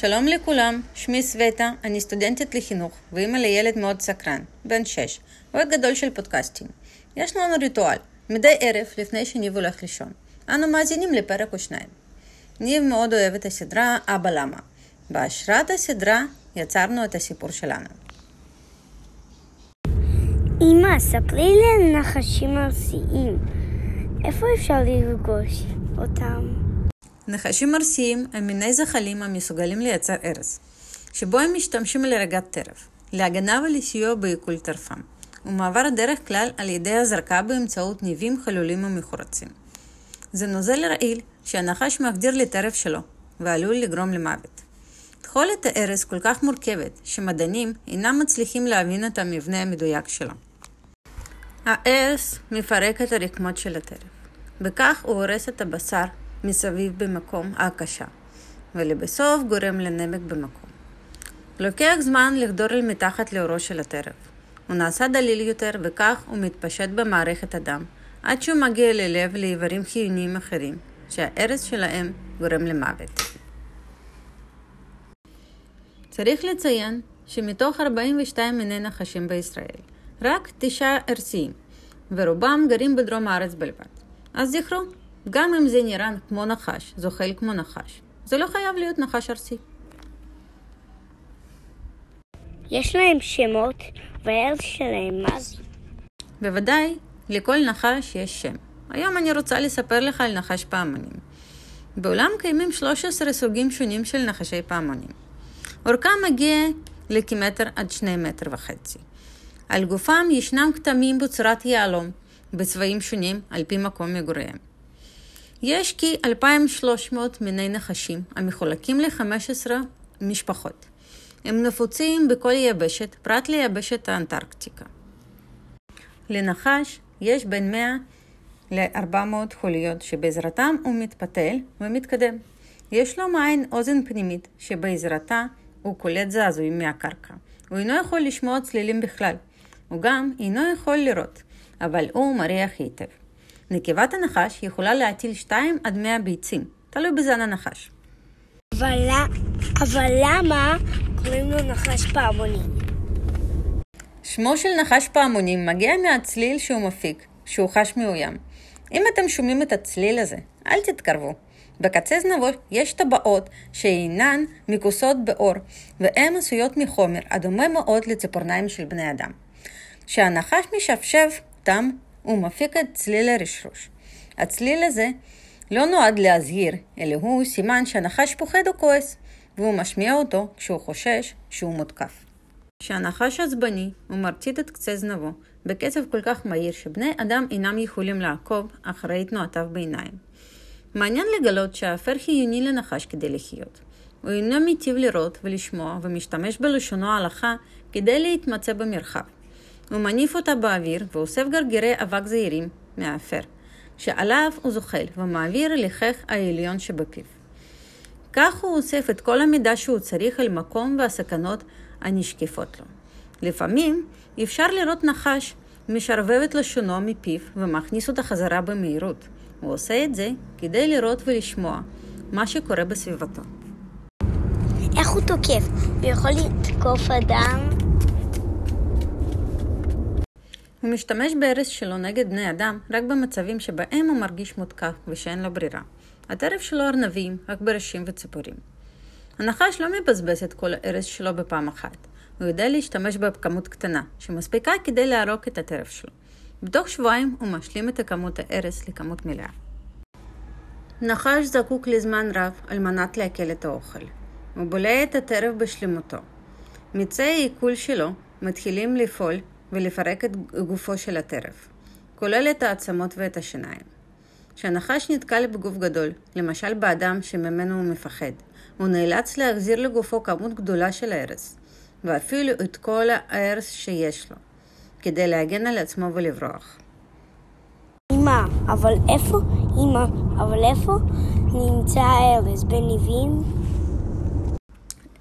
שלום לכולם, שמי סווטה, אני סטודנטית לחינוך ואימא לילד מאוד סקרן, בן 6, אוהד גדול של פודקאסטים. יש לנו ריטואל, מדי ערב לפני שניב הולך לישון. אנו מאזינים לפרק או שניים. ניב מאוד אוהב את הסדרה אבא למה. בהשראת הסדרה יצרנו את הסיפור שלנו. אמא, ספרי לי על נחשים ארסיים. איפה אפשר לפגוש אותם? נחשים ארסיים הם מיני זחלים המסוגלים לייצר ארס, שבו הם משתמשים להרגת טרף, להגנה ולסיוע בעיכול טרפם, ומעבר דרך כלל על ידי הזרקה באמצעות ניבים חלולים ומחורצים. זה נוזל רעיל שהנחש מחדיר לטרף שלו, ועלול לגרום למוות. תכולת הארס כל כך מורכבת, שמדענים אינם מצליחים להבין את המבנה המדויק שלה. הארס מפרק את הרקמות של הטרף, בכך הוא הורס את הבשר מסביב במקום ההקשה, ולבסוף גורם לנמק במקום. לוקח זמן לחדור אל מתחת לאורו של הטרף. הוא נעשה דליל יותר וכך הוא מתפשט במערכת הדם, עד שהוא מגיע ללב לאיברים חיוניים אחרים, שההרס שלהם גורם למוות. צריך לציין שמתוך 42 מיני נחשים בישראל, רק תשעה ארסיים, ורובם גרים בדרום הארץ בלבד. אז זכרו, גם אם זה נראה כמו נחש, זוחל כמו נחש, זה לא חייב להיות נחש ארסי. יש להם שמות, והארץ שלהם מה זה? בוודאי, לכל נחש יש שם. היום אני רוצה לספר לך על נחש פעמונים. בעולם קיימים 13 סוגים שונים של נחשי פעמונים. אורכם מגיע לכמטר עד שני מטר וחצי. על גופם ישנם כתמים בצורת יהלום, בצבעים שונים על פי מקום מגוריהם. יש כ-2,300 מיני נחשים המחולקים ל-15 משפחות. הם נפוצים בכל יבשת, פרט ליבשת האנטרקטיקה. לנחש יש בין 100 ל-400 חוליות שבעזרתם הוא מתפתל ומתקדם. יש לו מעין אוזן פנימית שבעזרתה הוא קולט זעזועים מהקרקע. הוא אינו יכול לשמוע צלילים בכלל. הוא גם אינו יכול לראות, אבל הוא מריח היטב. נקבת הנחש יכולה להטיל 2 עד 100 ביצים, תלוי בזן הנחש. אבל, אבל למה קוראים לו נחש פעמונים? שמו של נחש פעמונים מגיע מהצליל שהוא מפיק, שהוא חש מאוים. אם אתם שומעים את הצליל הזה, אל תתקרבו. בקצה זנבו יש טבעות שאינן מכוסות באור, והן עשויות מחומר הדומה מאוד לציפורניים של בני אדם. כשהנחש משפשף אותם, הוא מפיק את צליל הרשרוש. הצליל הזה לא נועד להזהיר, אלא הוא סימן שהנחש פוחד או כועס, והוא משמיע אותו כשהוא חושש שהוא מותקף. כשהנחש עצבני, הוא מרטיט את קצה זנבו בקצב כל כך מהיר שבני אדם אינם יכולים לעקוב אחרי תנועותיו בעיניים. מעניין לגלות שהאפר חיוני לנחש כדי לחיות. הוא אינו מיטיב לראות ולשמוע ומשתמש בלשונו ההלכה כדי להתמצא במרחב. הוא מניף אותה באוויר ואוסף גרגירי אבק זעירים מהאפר, שעליו הוא זוחל ומעביר לכך העליון שבפיו. כך הוא אוסף את כל המידע שהוא צריך על מקום והסכנות הנשקפות לו. לפעמים אפשר לראות נחש משרבב את לשונו מפיו ומכניס אותה חזרה במהירות. הוא עושה את זה כדי לראות ולשמוע מה שקורה בסביבתו. איך הוא תוקף? הוא יכול לתקוף אדם? הוא משתמש בהרס שלו נגד בני אדם רק במצבים שבהם הוא מרגיש מותקף ושאין לו ברירה. הטרף שלו ארנבים, רק בראשים וציפורים. הנחש לא מבזבז את כל ההרס שלו בפעם אחת. הוא יודע להשתמש בכמות קטנה, שמספיקה כדי להרוג את הטרף שלו. בתוך שבועיים הוא משלים את כמות ההרס לכמות מלאה. נחש זקוק לזמן רב על מנת לעכל את האוכל. הוא בולע את הטרף בשלמותו. מצי העיכול שלו מתחילים לפעול ולפרק את גופו של הטרף, כולל את העצמות ואת השיניים. כשהנחש נתקל בגוף גדול, למשל באדם שממנו הוא מפחד, הוא נאלץ להחזיר לגופו כמות גדולה של ההרס, ואפילו את כל ההרס שיש לו, כדי להגן על עצמו ולברוח. אמא, אבל איפה, אמא, אבל איפה נמצא הארז? בניבים?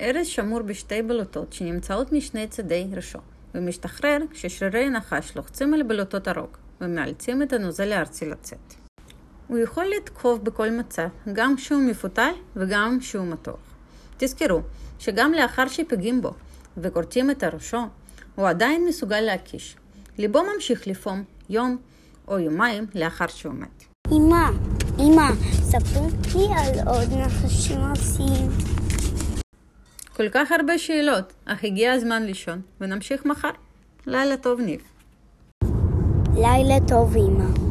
ארז שמור בשתי בלוטות שנמצאות משני צדי ראשו, ומשתחרר כששרירי הנחש לוחצים על בלוטות הרוק, ומאלצים את הנוזל הארצי לצאת. הוא יכול לתקוף בכל מצב, גם כשהוא מפותל וגם כשהוא מתוח. תזכרו שגם לאחר שפוגעים בו וכורתים את ראשו, הוא עדיין מסוגל להקיש. ליבו ממשיך לפעום יום או יומיים לאחר שהוא מת. אמא, אמא, ספרי לי על עוד נחשים ארסיים. כל כך הרבה שאלות, אך הגיע הזמן לישון, ונמשיך מחר. לילה טוב, ניב. לילה טוב, אמא.